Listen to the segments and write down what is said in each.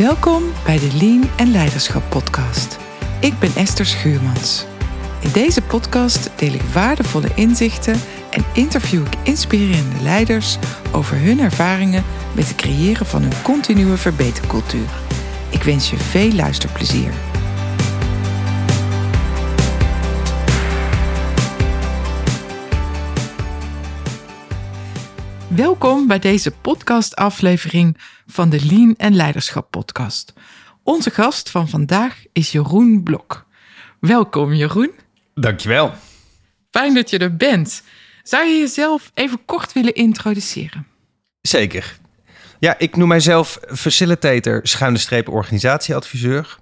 Welkom bij de Lean en Leiderschap podcast. Ik ben Esther Schuurmans. In deze podcast deel ik waardevolle inzichten en interview ik inspirerende leiders over hun ervaringen met het creëren van een continue verbetercultuur. Ik wens je veel luisterplezier. Welkom bij deze podcastaflevering van de Lean en Leiderschap podcast. Onze gast van vandaag is Jeroen Blok. Welkom Jeroen. Dankjewel. Fijn dat je er bent. Zou je jezelf even kort willen introduceren? Zeker. Ja, ik noem mijzelf facilitator, schuine streep organisatieadviseur.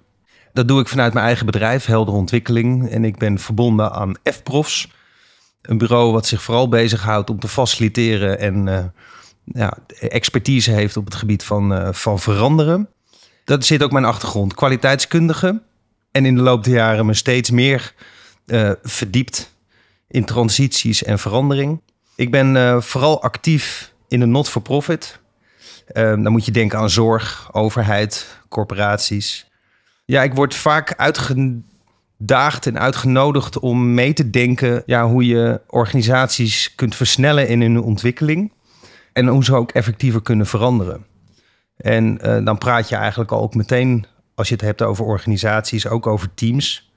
Dat doe ik vanuit mijn eigen bedrijf, Helder Ontwikkeling. En ik ben verbonden aan FProfs, een bureau wat zich vooral bezighoudt om te faciliteren en uh, ja, expertise heeft op het gebied van, uh, van veranderen. Dat zit ook mijn achtergrond, kwaliteitskundige. En in de loop der jaren me steeds meer uh, verdiept in transities en verandering. Ik ben vooral actief in de not-for-profit. dan moet je denken aan zorg, overheid, corporaties. Ja, ik word vaak uitgenodigd daagt en uitgenodigd om mee te denken ja, hoe je organisaties kunt versnellen in hun ontwikkeling. En hoe ze ook effectiever kunnen veranderen. En uh, dan praat je eigenlijk al ook meteen, als je het hebt over organisaties, ook over teams.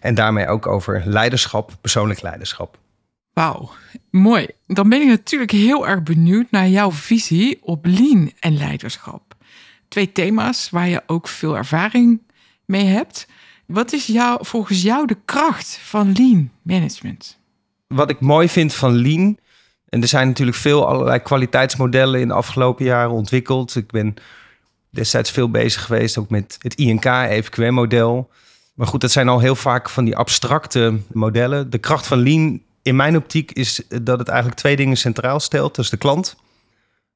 En daarmee ook over leiderschap, persoonlijk leiderschap. Wauw, mooi. Dan ben ik natuurlijk heel erg benieuwd naar jouw visie op lean en leiderschap. Twee thema's waar je ook veel ervaring mee hebt. Wat is jou, volgens jou de kracht van lean management? Wat ik mooi vind van lean, en er zijn natuurlijk veel allerlei kwaliteitsmodellen in de afgelopen jaren ontwikkeld. Ik ben destijds veel bezig geweest ook met het INK EVQM-model. Maar goed, dat zijn al heel vaak van die abstracte modellen. De kracht van lean in mijn optiek is dat het eigenlijk twee dingen centraal stelt. Dat is de klant.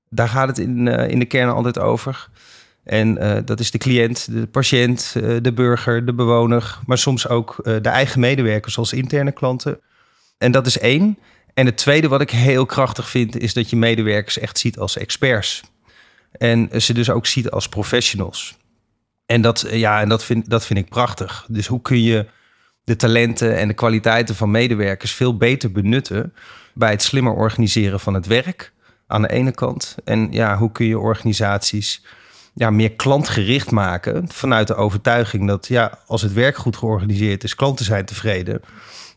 Daar gaat het in, uh, in de kern altijd over. En uh, dat is de cliënt, de patiënt, uh, de burger, de bewoner, maar soms ook de eigen medewerkers als interne klanten. En dat is één. En het tweede wat ik heel krachtig vind, is dat je medewerkers echt ziet als experts. En ze dus ook ziet als professionals. En dat, ja, en dat, vind, dat vind ik prachtig. Dus hoe kun je de talenten en de kwaliteiten van medewerkers veel beter benutten bij het slimmer organiseren van het werk aan de ene kant. En ja, hoe kun je organisaties ja, meer klantgericht maken. Vanuit de overtuiging dat ja, als het werk goed georganiseerd is, klanten zijn tevreden.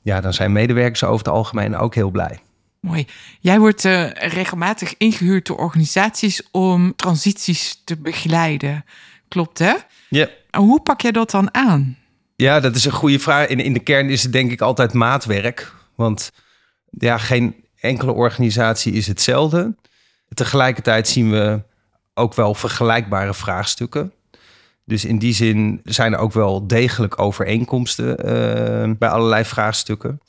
Ja, dan zijn medewerkers over het algemeen ook heel blij. Mooi. Jij wordt uh, regelmatig ingehuurd door organisaties om transities te begeleiden. Klopt hè? Ja. Hoe pak jij dat dan aan? Ja, dat is een goede vraag. In, in de kern is het denk ik altijd maatwerk. Want ja, geen enkele organisatie is hetzelfde. Tegelijkertijd zien we ook wel vergelijkbare vraagstukken. Dus in die zin zijn er ook wel degelijk overeenkomsten uh, bij allerlei vraagstukken.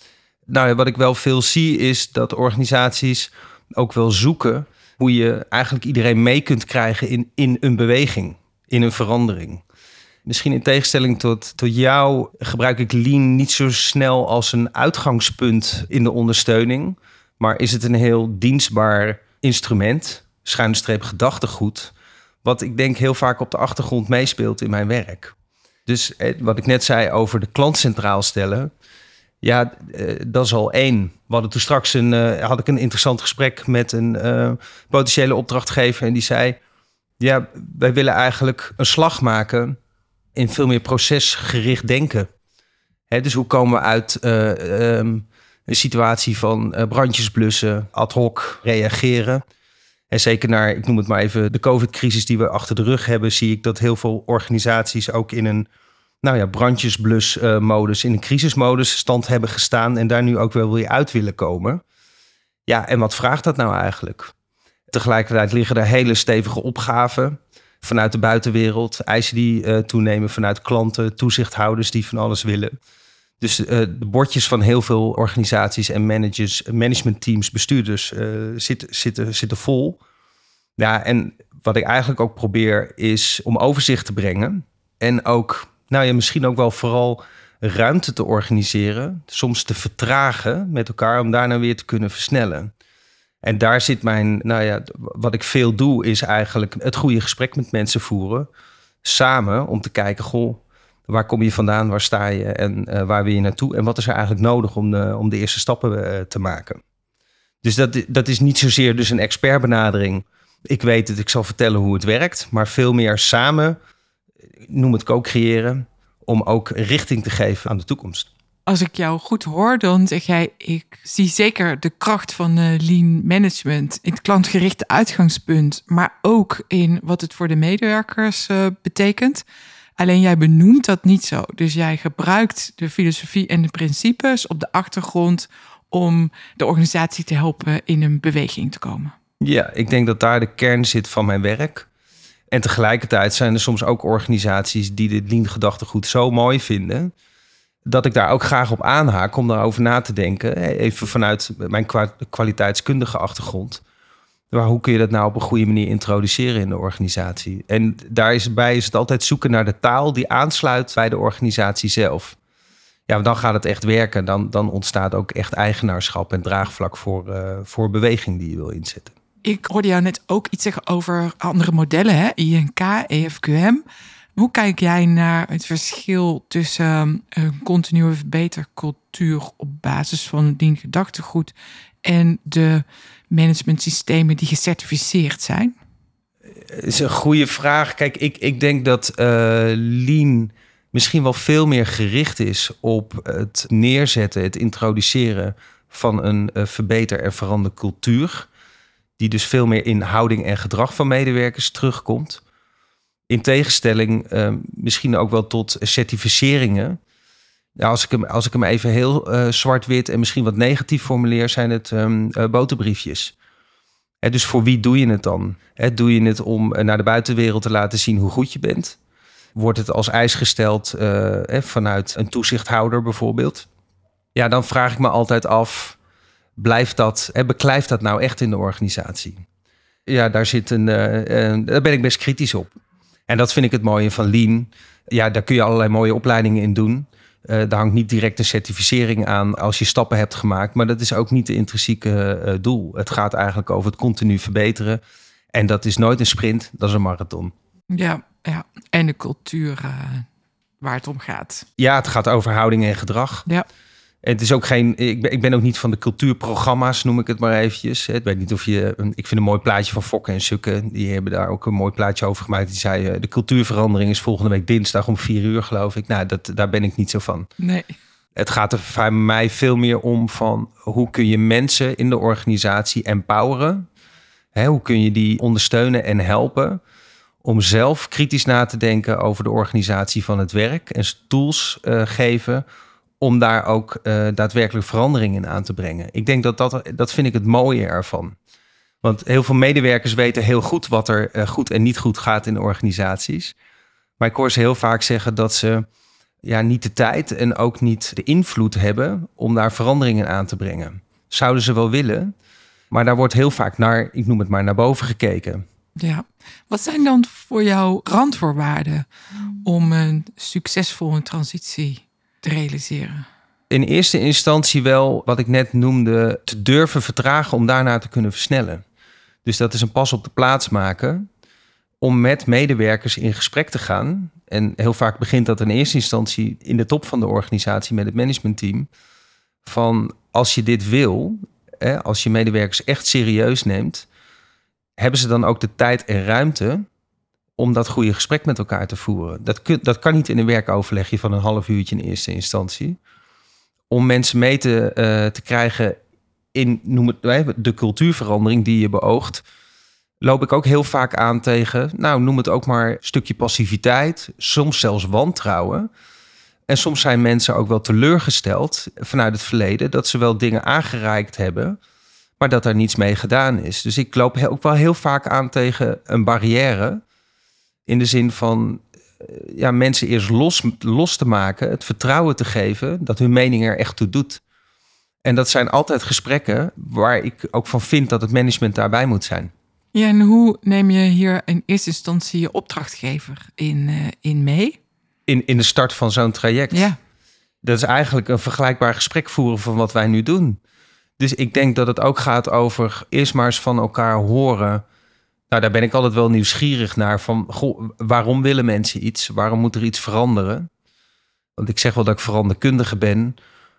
Nou, wat ik wel veel zie is dat organisaties ook wel zoeken hoe je eigenlijk iedereen mee kunt krijgen in, in een beweging, in een verandering. Misschien in tegenstelling tot, tot jou gebruik ik Lean niet zo snel als een uitgangspunt in de ondersteuning, maar is het een heel dienstbaar instrument schuine streep gedachtegoed. Wat ik denk heel vaak op de achtergrond meespeelt in mijn werk. Dus eh, wat ik net zei over de klant centraal stellen. Ja, eh, dat is al één. We hadden toen straks een, uh, had ik een interessant gesprek met een potentiële opdrachtgever. En die zei: Ja, wij willen eigenlijk een slag maken in veel meer procesgericht denken. Hè, dus hoe komen we uit um, een situatie van brandjes blussen, ad hoc reageren? En zeker naar, ik noem het maar even, de COVID-crisis die we achter de rug hebben, zie ik dat heel veel organisaties ook in een nou ja, brandjesblus-modus, in een crisismodus stand hebben gestaan en daar nu ook wel weer uit willen komen. Ja, en wat vraagt dat nou eigenlijk? Tegelijkertijd liggen er hele stevige opgaven vanuit de buitenwereld, eisen die uh, toenemen vanuit klanten, toezichthouders die van alles willen. Dus uh, de bordjes van heel veel organisaties en managers, managementteams, bestuurders zitten, zitten, zitten vol. Ja, en wat ik eigenlijk ook probeer is om overzicht te brengen. En ook, nou ja, misschien ook wel vooral ruimte te organiseren. Soms te vertragen met elkaar om daarna weer te kunnen versnellen. En daar zit mijn, nou ja, wat ik veel doe, is eigenlijk het goede gesprek met mensen voeren samen om te kijken, goh, waar kom je vandaan, waar sta je en waar wil je naartoe en wat is er eigenlijk nodig om de, om de eerste stappen te maken. Dus dat, dat is niet zozeer dus een expertbenadering. Ik weet het, ik zal vertellen hoe het werkt, maar veel meer samen, noem het co-creëren, om ook richting te geven aan de toekomst. Als ik jou goed hoor, dan zeg jij: ik zie zeker de kracht van lean management in het klantgerichte uitgangspunt, maar ook in wat het voor de medewerkers betekent. Alleen jij benoemt dat niet zo. Dus jij gebruikt de filosofie en de principes op de achtergrond om de organisatie te helpen in een beweging te komen. Ja, ik denk dat daar de kern zit van mijn werk. En tegelijkertijd zijn er soms ook organisaties die dit lean-gedachtegoed zo mooi vinden. Dat ik daar ook graag op aanhaak om daarover na te denken. Even vanuit mijn kwaliteitskundige achtergrond. Maar hoe kun je dat nou op een goede manier introduceren in de organisatie? En daar is het altijd zoeken naar de taal die aansluit bij de organisatie zelf. Ja, dan gaat het echt werken. Dan, dan ontstaat ook echt eigenaarschap en draagvlak voor, uh, voor beweging die je wil inzetten. Ik hoorde jou net ook iets zeggen over andere modellen, hè? INK, EFQM. Hoe kijk jij naar het verschil tussen een continue verbetercultuur op basis van dien gedachtegoed en de managementsystemen die gecertificeerd zijn? Dat is een goede vraag. Kijk, ik, ik denk dat uh, Lean misschien wel veel meer gericht is op het neerzetten, het introduceren van een uh, verbeter en verander cultuur. Die dus veel meer in houding en gedrag van medewerkers terugkomt. In tegenstelling misschien ook wel tot certificeringen. Als, ik hem, als ik hem even heel uh, zwart-wit en misschien wat negatief formuleer, zijn het um, boterbriefjes. Hè, dus voor wie doe je het dan? Hè, doe je het om naar de buitenwereld te laten zien hoe goed je bent? Wordt het als eis gesteld vanuit een toezichthouder bijvoorbeeld? Ja, dan vraag ik me altijd af, blijft dat, hè, beklijft dat nou echt in de organisatie? Ja, daar, zit een, daar ben ik best kritisch op. En dat vind ik het mooie van Lean. Ja, daar kun je allerlei mooie opleidingen in doen. Uh, daar hangt niet direct een certificering aan als je stappen hebt gemaakt. Maar dat is ook niet de intrinsieke uh, doel. Het gaat eigenlijk over het continu verbeteren. En dat is nooit een sprint, dat is een marathon. Ja, ja. en de cultuur uh, waar het om gaat. Ja, het gaat over houding en gedrag. Ja. Het is ook geen. Ik ben, ik ben ook niet van de cultuurprogramma's, noem ik het maar eventjes. Ik weet niet of je. Ik vind een mooi plaatje van Fokken en Sukken. Die hebben daar ook een mooi plaatje over gemaakt. Die zei: De cultuurverandering is volgende week dinsdag om vier uur, geloof ik. Nou, dat, daar ben ik niet zo van. Nee. Het gaat er voor mij veel meer om van hoe kun je mensen in de organisatie empoweren? Hè, hoe kun je die ondersteunen en helpen? om zelf kritisch na te denken over de organisatie van het werk en tools uh, geven om daar ook uh, daadwerkelijk verandering in aan te brengen. Ik denk dat dat, dat vind ik het mooie ervan. Want heel veel medewerkers weten heel goed wat er uh, goed en niet goed gaat in organisaties. Maar ik hoor ze heel vaak zeggen dat ze ja, niet de tijd en ook niet de invloed hebben om daar veranderingen aan te brengen. Zouden ze wel willen, maar daar wordt heel vaak naar, ik noem het maar, naar boven gekeken. Ja, wat zijn dan voor jou randvoorwaarden om een succesvolle transitie realiseren? In eerste instantie wel wat ik net noemde, te durven vertragen om daarna te kunnen versnellen. Dus dat is een pas op de plaats maken om met medewerkers in gesprek te gaan. En heel vaak begint dat in eerste instantie in de top van de organisatie met het managementteam. Van als je dit wil, als je medewerkers echt serieus neemt, hebben ze dan ook de tijd en ruimte om dat goede gesprek met elkaar te voeren? Dat, dat kan niet in een werkoverlegje van een half uurtje in eerste instantie. Om mensen mee te, uh, te krijgen in noem het, de cultuurverandering die je beoogt, loop ik ook heel vaak aan tegen, nou noem het ook maar een stukje passiviteit, soms zelfs wantrouwen. En soms zijn mensen ook wel teleurgesteld vanuit het verleden dat ze wel dingen aangereikt hebben maar dat er niets mee gedaan is. Dus ik loop ook wel heel vaak aan tegen een barrière. In de zin van eh, ja, mensen eerst los, los te maken, het vertrouwen te geven dat hun mening er echt toe doet. En dat zijn altijd gesprekken waar ik ook van vind dat het management daarbij moet zijn. Ja, en hoe neem je hier in eerste instantie je opdrachtgever in, uh, in mee? In, in de start van zo'n traject. Ja. Dat is eigenlijk een vergelijkbaar gesprek voeren van wat wij nu doen. Dus ik denk dat het ook gaat over eerst maar eens van elkaar horen Nou, daar ben ik altijd wel nieuwsgierig naar. Van, waarom willen mensen iets? Waarom moet er iets veranderen? Want ik zeg wel dat ik veranderkundige ben.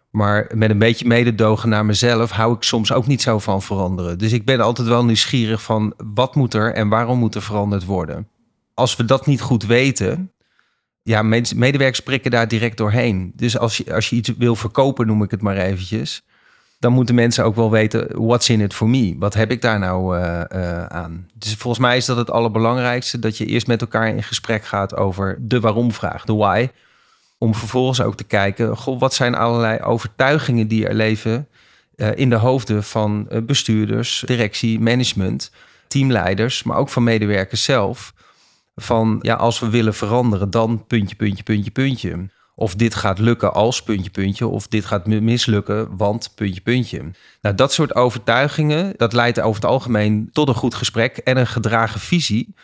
Maar met een beetje mededogen naar mezelf hou ik soms ook niet zo van veranderen. Dus ik ben altijd wel nieuwsgierig van wat moet er en waarom moet er veranderd worden. Als we dat niet goed weten, ja, medewerkers prikken daar direct doorheen. Dus als je, als je iets wil verkopen, noem ik het maar eventjes, dan moeten mensen ook wel weten, what's in it for me? Wat heb ik daar nou uh, uh, aan? Dus volgens mij is dat het allerbelangrijkste, dat je eerst met elkaar in gesprek gaat over de waarom-vraag, de why. Om vervolgens ook te kijken, goh, wat zijn allerlei overtuigingen die er leven uh, in de hoofden van bestuurders, directie, management, teamleiders, maar ook van medewerkers zelf. Van ja, als we willen veranderen, dan puntje, puntje, puntje, puntje. Of dit gaat lukken als puntje, puntje. Of dit gaat mislukken, want puntje, puntje. Nou, dat soort overtuigingen, dat leidt over het algemeen tot een goed gesprek en een gedragen visie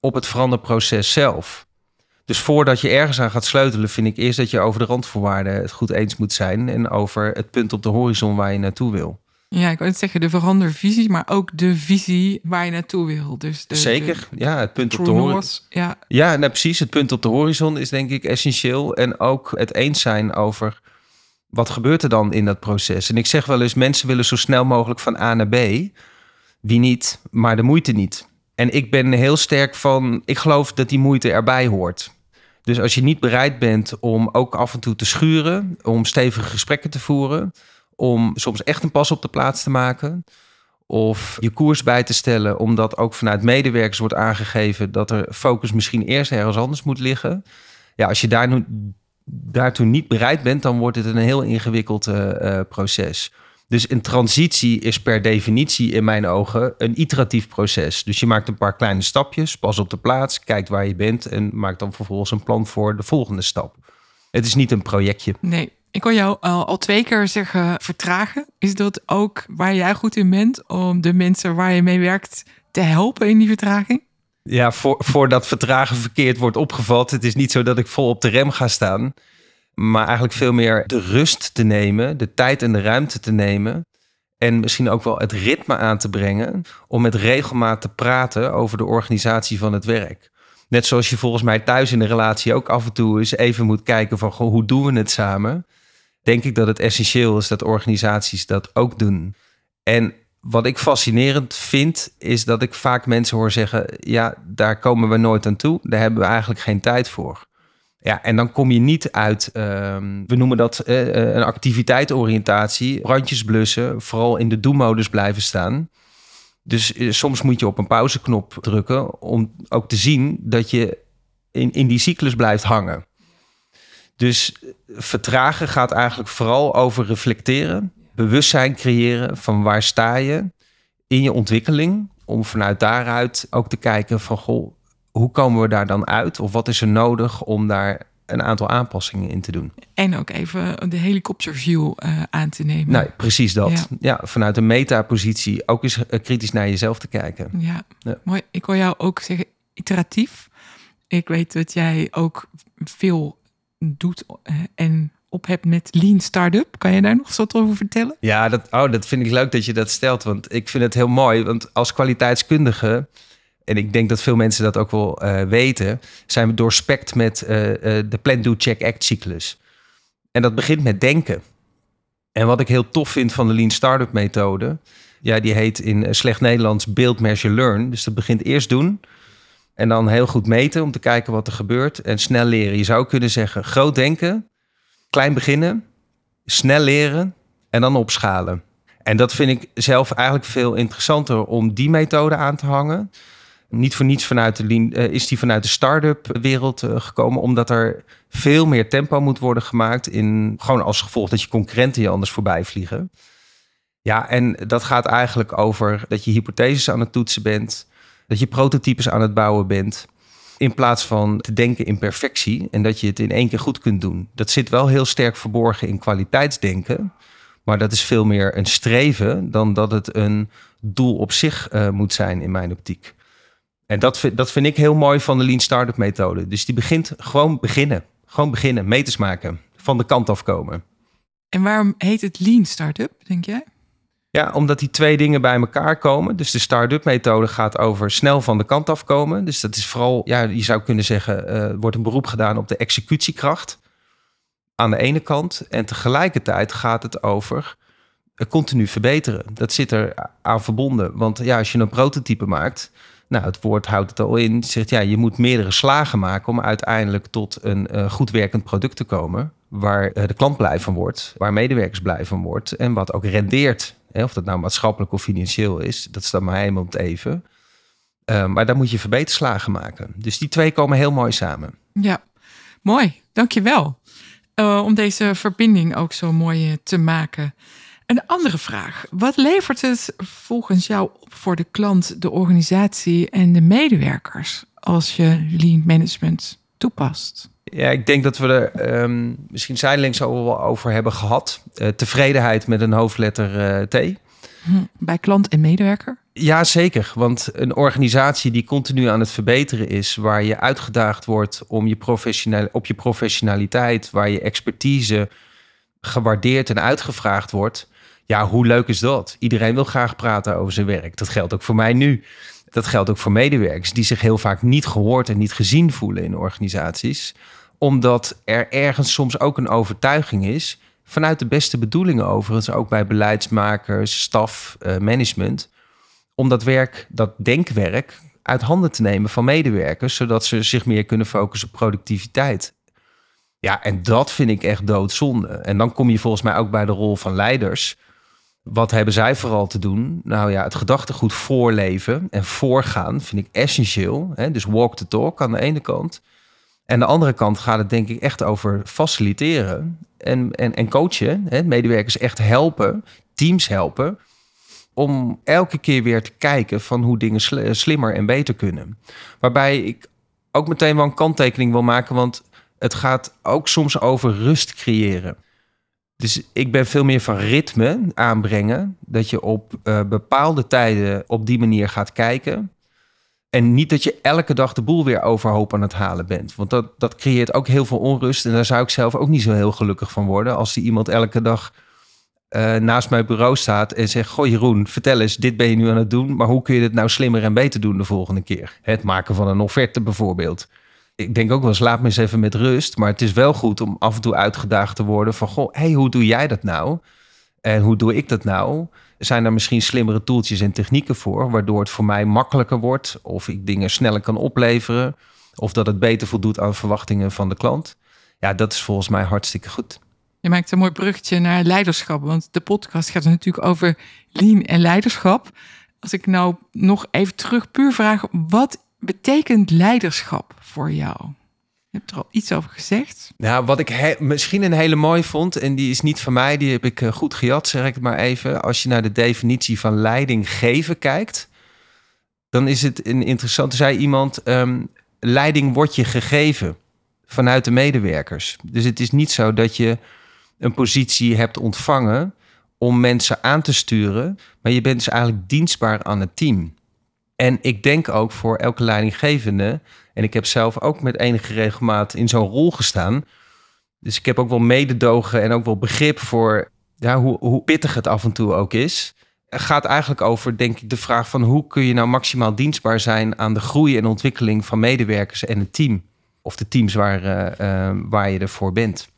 op het veranderproces zelf. Dus voordat je ergens aan gaat sleutelen, vind ik eerst dat je over de randvoorwaarden het goed eens moet zijn en over het punt op de horizon waar je naartoe wil. Ja, ik wil het zeggen, de verandervisie, maar ook de visie waar je naartoe wil. Dus de, Zeker, ja, het punt op de horizon. Ja, ja nou, precies. Het punt op de horizon is denk ik essentieel. En ook het eens zijn over wat gebeurt er dan in dat proces. En ik zeg wel eens, mensen willen zo snel mogelijk van A naar B. Wie niet, maar de moeite niet. En ik ben heel sterk van, ik geloof dat die moeite erbij hoort. Dus als je niet bereid bent om ook af en toe te schuren, om stevige gesprekken te voeren, om soms echt een pas op de plaats te maken. Of je koers bij te stellen, omdat ook vanuit medewerkers wordt aangegeven dat er focus misschien eerst ergens anders moet liggen. Ja, als je daar nu, daartoe niet bereid bent, dan wordt het een heel ingewikkeld uh, proces. Dus een transitie is per definitie in mijn ogen een iteratief proces. Dus je maakt een paar kleine stapjes, pas op de plaats, kijkt waar je bent en maakt dan vervolgens een plan voor de volgende stap. Het is niet een projectje. Nee, ik hoor jou al, twee keer zeggen vertragen. Is dat ook waar jij goed in bent om de mensen waar je mee werkt te helpen in die vertraging? Ja, voor, voordat vertragen verkeerd wordt opgevat. Het is niet zo dat ik vol op de rem ga staan. Maar eigenlijk veel meer de rust te nemen, de tijd en de ruimte te nemen. En misschien ook wel het ritme aan te brengen om met regelmaat te praten over de organisatie van het werk. Net zoals je volgens mij thuis in de relatie ook af en toe eens even moet kijken van hoe doen we het samen? Denk ik dat het essentieel is dat organisaties dat ook doen. En wat ik fascinerend vind, is dat ik vaak mensen hoor zeggen: ja, daar komen we nooit aan toe. Daar hebben we eigenlijk geen tijd voor. Ja, en dan kom je niet uit, ehm, we noemen dat uh, een activiteitoriëntatie, randjes blussen, vooral in de do-modus blijven staan. Dus uh, soms moet je op een pauzeknop drukken om ook te zien dat je in, in die cyclus blijft hangen. Dus vertragen gaat eigenlijk vooral over reflecteren, bewustzijn creëren van waar sta je in je ontwikkeling, om vanuit daaruit ook te kijken van goh, hoe komen we daar dan uit of wat is er nodig om daar een aantal aanpassingen in te doen. En ook even de helikopterview uh, aan te nemen. Nou, precies dat. Ja, vanuit een metapositie ook eens eh, kritisch naar jezelf te kijken. Ja. ja, mooi. Ik hoor jou ook zeggen iteratief. Ik weet dat jij ook veel doet eh, en op hebt met Lean Startup. Kan je daar nog wat over vertellen? Ja, dat, oh, dat vind ik leuk dat je dat stelt. Want ik vind het heel mooi. Want als kwaliteitskundige, en ik denk dat veel mensen dat ook wel uh, weten, zijn we doorspekt met uh, de Plan, Do, Check, Act cyclus. En dat begint met denken. En wat ik heel tof vind van de Lean Startup methode, ja, die heet in slecht Nederlands Build, Measure, Learn. Dus dat begint eerst doen. En dan heel goed meten om te kijken wat er gebeurt. En snel leren. Je zou kunnen zeggen: groot denken, klein beginnen, snel leren en dan opschalen. En dat vind ik zelf eigenlijk veel interessanter om die methode aan te hangen. Niet voor niets vanuit de, uh, is die vanuit de start-up wereld uh, gekomen, omdat er veel meer tempo moet worden gemaakt. In, gewoon als gevolg dat je concurrenten je anders voorbij vliegen. Ja, en dat gaat eigenlijk over dat je hypotheses aan het toetsen bent dat je prototypes aan het bouwen bent. In plaats van te denken in perfectie en dat je het in één keer goed kunt doen. Dat zit wel heel sterk verborgen in kwaliteitsdenken. Maar dat is veel meer een streven dan dat het een doel op zich uh, moet zijn in mijn optiek. En dat, dat vind ik heel mooi van de Lean Startup methode. Dus die begint gewoon beginnen. Gewoon beginnen, meters maken, van de kant af komen. En waarom heet het Lean Startup, denk jij? Ja, omdat die twee dingen bij elkaar komen. Dus de start-up methode gaat over snel van de kant afkomen. Dus dat is vooral, ja, je zou kunnen zeggen, uh, wordt een beroep gedaan op de executiekracht aan de ene kant. En tegelijkertijd gaat het over continu verbeteren. Dat zit er aan verbonden. Want ja, als je een prototype maakt, nou, het woord houdt het al in, zegt ja, je moet meerdere slagen maken om uiteindelijk tot een uh, goed werkend product te komen. Waar de klant blij van wordt, waar medewerkers blij van wordt en wat ook rendeert. Of dat nou maatschappelijk of financieel is, dat staat maar helemaal het even. Uh, maar daar moet je verbeterslagen maken. Dus die twee komen heel mooi samen. Ja, mooi. Dankjewel. Uh, om deze verbinding ook zo mooi te maken. Een andere vraag. Wat levert het volgens jou op voor de klant, de organisatie en de medewerkers als je lean management toepast? Ja, ik denk dat we er um, misschien zijdelings al wel over hebben gehad. Uh, tevredenheid met een hoofdletter uh, T. Hm, bij klant en medewerker? Ja, zeker. Want een organisatie die continu aan het verbeteren is, waar je uitgedaagd wordt om je professioneel, op je professionaliteit, waar je expertise gewaardeerd en uitgevraagd wordt, ja, hoe leuk is dat? Iedereen wil graag praten over zijn werk. Dat geldt ook voor mij nu. Dat geldt ook voor medewerkers die zich heel vaak niet gehoord en niet gezien voelen in organisaties. Omdat er ergens soms ook een overtuiging is, vanuit de beste bedoelingen overigens, ook bij beleidsmakers, staf, uh, management, om dat werk, dat denkwerk, uit handen te nemen van medewerkers, zodat ze zich meer kunnen focussen op productiviteit. Ja, en dat vind ik echt doodzonde. En dan kom je volgens mij ook bij de rol van leiders wat hebben zij vooral te doen? Nou ja, het gedachtegoed voorleven en voorgaan vind ik essentieel. Hè? Dus walk the talk aan de ene kant. En aan de andere kant gaat het denk ik echt over faciliteren en, en, en coachen. Hè? Medewerkers echt helpen, teams helpen. Om elke keer weer te kijken van hoe dingen slimmer en beter kunnen. Waarbij ik ook meteen wel een kanttekening wil maken, want het gaat ook soms over rust creëren. Dus ik ben veel meer van ritme aanbrengen. Dat je op uh, bepaalde tijden op die manier gaat kijken. En niet dat je elke dag de boel weer overhoop aan het halen bent. Want dat, dat creëert ook heel veel onrust. En daar zou ik zelf ook niet zo heel gelukkig van worden. Als die iemand elke dag uh, naast mijn bureau staat en zegt: Goh, Jeroen, vertel eens, dit ben je nu aan het doen. Maar hoe kun je dit nou slimmer en beter doen de volgende keer? Het maken van een offerte bijvoorbeeld ik denk ook wel, slaap me eens even met rust. Maar het is wel goed om af en toe uitgedaagd te worden van... goh, hey, hoe doe jij dat nou? En hoe doe ik dat nou? Zijn er misschien slimmere toeltjes en technieken voor... waardoor het voor mij makkelijker wordt... of ik dingen sneller kan opleveren... of dat het beter voldoet aan verwachtingen van de klant? Ja, dat is volgens mij hartstikke goed. Je maakt een mooi bruggetje naar leiderschap... want de podcast gaat natuurlijk over lean en leiderschap. Als ik nou nog even terug puur vraag... wat betekent leiderschap voor jou? Je hebt er al iets over gezegd. Nou, wat ik misschien een hele mooi vond, en die is niet van mij, die heb ik eh, goed gejat, zeg ik maar even. Als je naar de definitie van leiding geven kijkt, dan is het een interessante. Zei iemand: um, leiding wordt je gegeven vanuit de medewerkers. Dus het is niet zo dat je een positie hebt ontvangen om mensen aan te sturen, maar je bent dus eigenlijk dienstbaar aan het team. En ik denk ook voor elke leidinggevende, en ik heb zelf ook met enige regelmaat in zo'n rol gestaan. Dus ik heb ook wel mededogen en ook wel begrip voor ja, hoe, hoe pittig het af en toe ook is. Het gaat eigenlijk over, denk ik, de vraag van hoe kun je nou maximaal dienstbaar zijn aan de groei en ontwikkeling van medewerkers en het team. Of de teams waar, uh, waar je ervoor bent.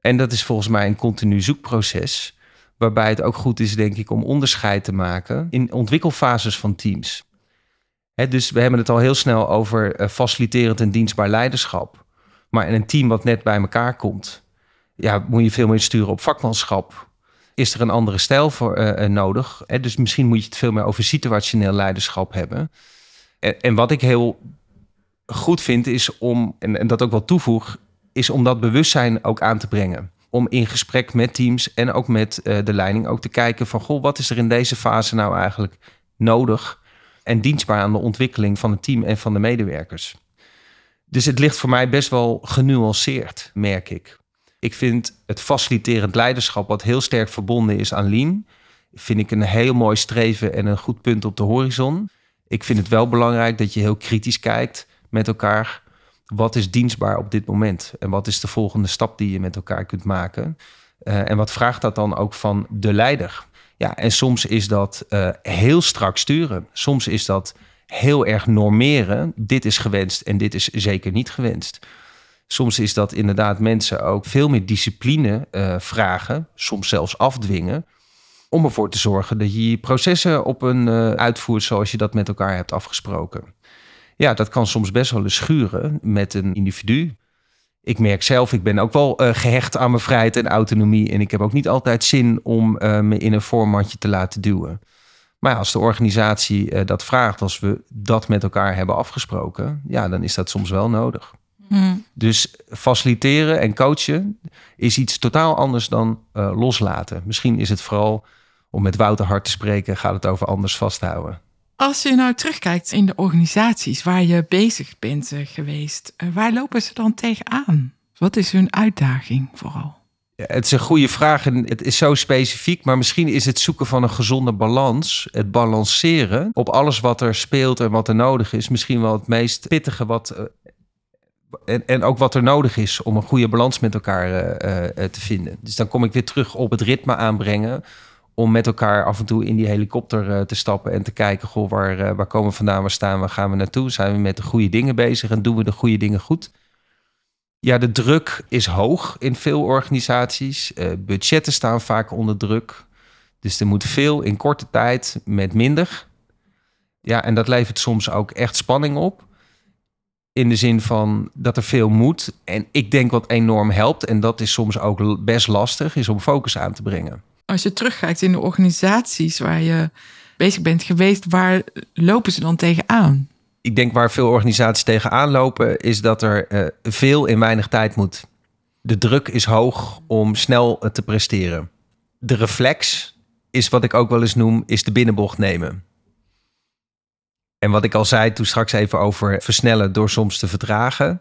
En dat is volgens mij een continu zoekproces. Waarbij het ook goed is, denk ik, om onderscheid te maken in ontwikkelfases van teams dus we hebben het al heel snel over uh, faciliterend en dienstbaar leiderschap. Maar in een team wat net bij elkaar komt, ja, moet je veel meer sturen op vakmanschap. Is er een andere stijl voor uh, nodig? dus misschien moet je het veel meer over situationeel leiderschap hebben. En, en wat ik heel goed vind is om, en, en dat ook wel toevoeg, is om dat bewustzijn ook aan te brengen om in gesprek met teams en ook met de leiding ook te kijken van goh, wat is er in deze fase nou eigenlijk nodig en dienstbaar aan de ontwikkeling van het team en van de medewerkers. Dus het ligt voor mij best wel genuanceerd, merk ik. Ik vind het faciliterend leiderschap, wat heel sterk verbonden is aan Lean, vind ik een heel mooi streven en een goed punt op de horizon. Ik vind het wel belangrijk dat je heel kritisch kijkt met elkaar. Wat is dienstbaar op dit moment? En wat is de volgende stap die je met elkaar kunt maken? Uh, en wat vraagt dat dan ook van de leider? Ja, en soms is dat uh, heel strak sturen. Soms is dat heel erg normeren. Dit is gewenst en dit is zeker niet gewenst. Soms is dat inderdaad mensen ook veel meer discipline uh, vragen, soms zelfs afdwingen, om ervoor te zorgen dat je je processen op een uh, uitvoert zoals je dat met elkaar hebt afgesproken. Ja, dat kan soms best wel eens schuren met een individu. Ik merk zelf, ik ben ook wel uh, gehecht aan mijn vrijheid en autonomie. En ik heb ook niet altijd zin om me in een formatje te laten duwen. Maar ja, als de organisatie dat vraagt, als we dat met elkaar hebben afgesproken, ja, dan is dat soms wel nodig. Hmm. Dus faciliteren en coachen is iets totaal anders dan loslaten. Misschien is het vooral, om met Wouter Hart te spreken, gaat het over anders vasthouden. Als je nou terugkijkt in de organisaties waar je bezig bent uh, geweest, uh, waar lopen ze dan tegenaan? Wat is hun uitdaging vooral? Het is een goede vraag en het is zo specifiek, maar misschien is het zoeken van een gezonde balans, het balanceren op alles wat er speelt en wat er nodig is, misschien wel het meest pittige wat en, en ook wat er nodig is om een goede balans met elkaar te vinden. Dus dan kom ik weer terug op het ritme aanbrengen. Om met elkaar af en toe in die helikopter uh, te stappen en te kijken: goh, waar, waar komen we vandaan, waar staan we, gaan we naartoe? Zijn we met de goede dingen bezig en doen we de goede dingen goed? Ja, de druk is hoog in veel organisaties. budgetten staan vaak onder druk. Dus er moet veel in korte tijd met minder. Ja, en dat levert soms ook echt spanning op. In de zin van dat er veel moet. En ik denk wat enorm helpt, en dat is soms ook best lastig, is om focus aan te brengen. Als je terugkijkt in de organisaties waar je bezig bent geweest, waar lopen ze dan tegenaan? Ik denk waar veel organisaties tegenaan lopen, is dat er uh, veel in weinig tijd moet. De druk is hoog om snel te presteren. De reflex is wat ik ook wel eens noem, is de binnenbocht nemen. En wat ik al zei toen straks even over versnellen door soms te vertragen.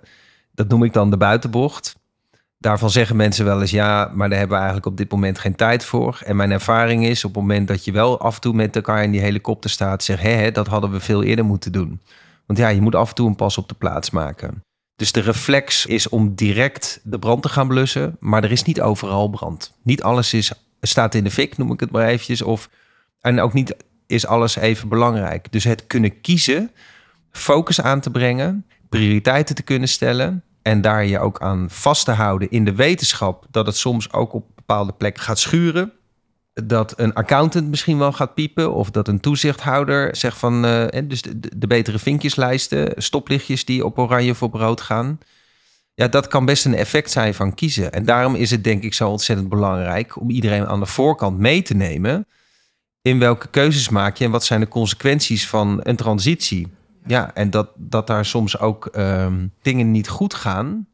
Dat noem ik dan de buitenbocht. Daarvan zeggen mensen wel eens ja, maar daar hebben we eigenlijk op dit moment geen tijd voor. En mijn ervaring is op het moment dat je wel af en toe met elkaar in die helikopter staat, zeg hé, dat hadden we veel eerder moeten doen. Want ja, je moet af en toe een pas op de plaats maken. Dus de reflex is om direct de brand te gaan blussen, maar er is niet overal brand. Niet alles is, staat in de fik, noem ik het maar eventjes. Of, en ook niet is alles even belangrijk. Dus het kunnen kiezen, focus aan te brengen, prioriteiten te kunnen stellen en daar je ook aan vast te houden in de wetenschap dat het soms ook op bepaalde plekken gaat schuren. Dat een accountant misschien wel gaat piepen of dat een toezichthouder zegt van uh, dus de, de, betere vinkjeslijsten, stoplichtjes die op oranje voor brood gaan. Ja, dat kan best een effect zijn van kiezen. En daarom is het denk ik zo ontzettend belangrijk om iedereen aan de voorkant mee te nemen in welke keuzes maak je en wat zijn de consequenties van een transitie? Ja, en dat, dat daar soms ook ehm, dingen niet goed gaan,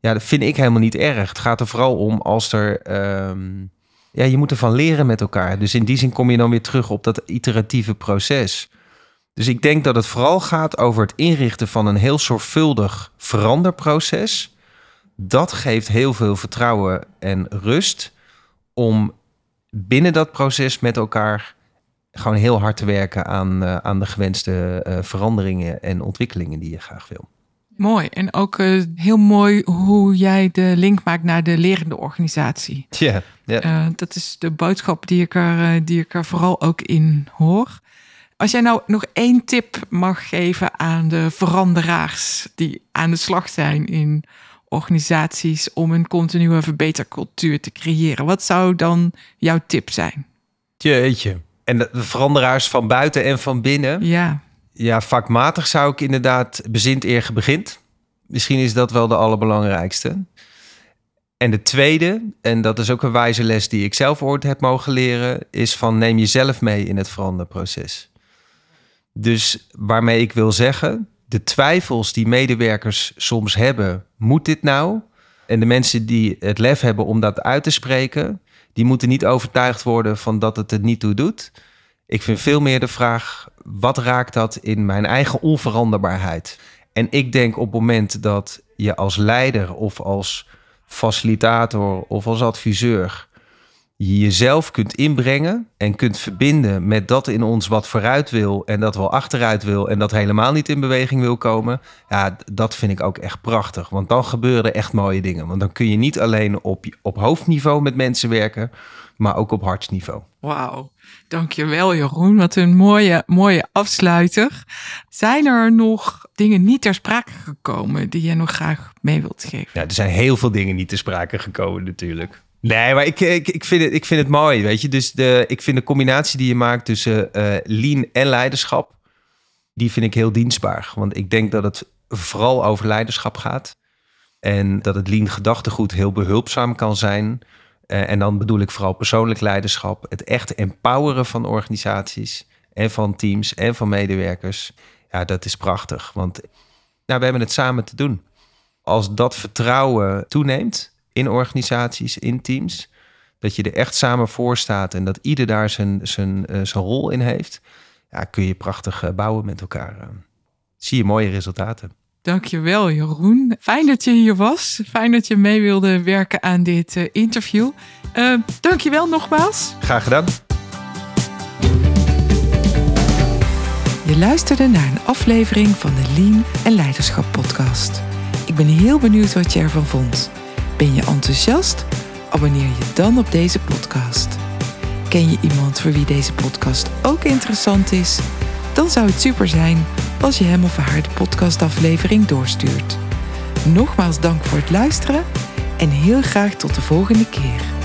ja, dat vind ik helemaal niet erg. Het gaat er vooral om als er. Ehm, ja, je moet ervan leren met elkaar. Dus in die zin kom je dan weer terug op dat iteratieve proces. Dus ik denk dat het vooral gaat over het inrichten van een heel zorgvuldig veranderproces. Dat geeft heel veel vertrouwen en rust om binnen dat proces met elkaar gewoon heel hard te werken aan, uh, aan de gewenste uh, veranderingen en ontwikkelingen die je graag wil. Mooi. En ook uh, heel mooi hoe jij de link maakt naar de lerende organisatie. Ja, yeah, dat is de boodschap die ik, er, die ik er vooral ook in hoor. Als jij nou nog één tip mag geven aan de veranderaars die aan de slag zijn in organisaties om een continue verbetercultuur te creëren. Wat zou dan jouw tip zijn? Jeetje. En de veranderaars van buiten en van binnen. Ja. Ja, vakmatig zou ik inderdaad bezint eer begint. Misschien is dat wel de allerbelangrijkste. En de tweede, en dat is ook een wijze les die ik zelf ooit heb mogen leren, is van neem jezelf mee in het veranderproces. Dus waarmee ik wil zeggen, de twijfels die medewerkers soms hebben, moet dit nou? En de mensen die het lef hebben om dat uit te spreken, die moeten niet overtuigd worden van dat het het niet toe doet. Ik vind veel meer de vraag, wat raakt dat in mijn eigen onveranderbaarheid? En ik denk op het moment dat je als leider of als facilitator of als adviseur je jezelf kunt inbrengen en kunt verbinden met dat in ons wat vooruit wil en dat wel achteruit wil en dat helemaal niet in beweging wil komen, ja, dat vind ik ook echt prachtig. Want dan gebeuren echt mooie dingen. Want dan kun je niet alleen op, op hoofdniveau met mensen werken, maar ook op hartsniveau. Wauw, dankjewel Jeroen. Wat een mooie, mooie afsluiter. Zijn er nog dingen niet ter sprake gekomen die je nog graag mee wilt geven? Ja, er zijn heel veel dingen niet ter sprake gekomen natuurlijk. Nee, maar ik, ik, ik, vind het, ik vind het mooi, weet je. Dus de, ik vind de combinatie die je maakt tussen uh, lean en leiderschap, die vind ik heel dienstbaar. Want ik denk dat het vooral over leiderschap gaat. En dat het lean gedachtegoed heel behulpzaam kan zijn. Uh, en dan bedoel ik vooral persoonlijk leiderschap. Het echt empoweren van organisaties en van teams en van medewerkers. Ja, dat is prachtig. Want nou, we hebben het samen te doen. Als dat vertrouwen toeneemt, in organisaties, in teams. Dat je er echt samen voor staat en dat ieder daar zijn, zijn, uh, zijn rol in heeft. Ja, kun je prachtig uh, bouwen met elkaar. Uh, zie je mooie resultaten. Dankjewel Jeroen. Fijn dat je hier was. Fijn dat je mee wilde werken aan dit interview. dankjewel nogmaals. Graag gedaan. Je luisterde naar een aflevering van de Lean en Leiderschap podcast. Ik ben heel benieuwd wat je ervan vond. Ben je enthousiast? Abonneer je dan op deze podcast. Ken je iemand voor wie deze podcast ook interessant is? Dan zou het super zijn als je hem of haar de podcastaflevering doorstuurt. Nogmaals dank voor het luisteren en heel graag tot de volgende keer.